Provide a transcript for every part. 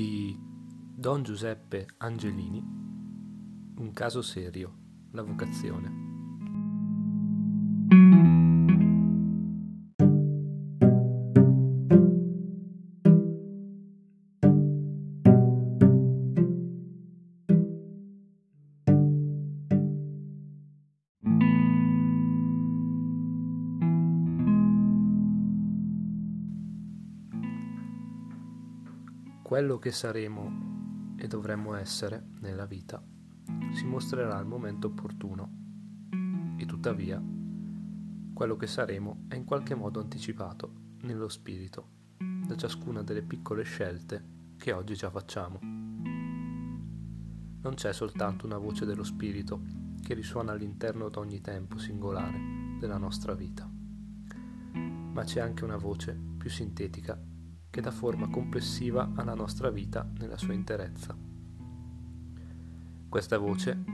di Don Giuseppe Angelini Un caso serio, la vocazione. Quello che saremo e dovremmo essere nella vita si mostrerà al momento opportuno e tuttavia quello che saremo è in qualche modo anticipato nello spirito da ciascuna delle piccole scelte che oggi già facciamo. Non c'è soltanto una voce dello spirito che risuona all'interno di ogni tempo singolare della nostra vita, ma c'è anche una voce più sintetica che dà forma complessiva alla nostra vita nella sua interezza. Questa voce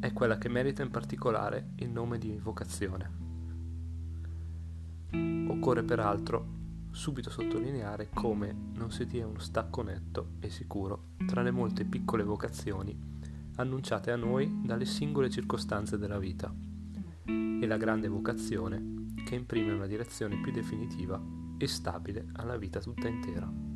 è quella che merita in particolare il nome di vocazione. Occorre peraltro subito sottolineare come non si dia uno stacco netto e sicuro tra le molte piccole vocazioni annunciate a noi dalle singole circostanze della vita e la grande vocazione che imprime una direzione più definitiva e stabile alla vita tutta intera.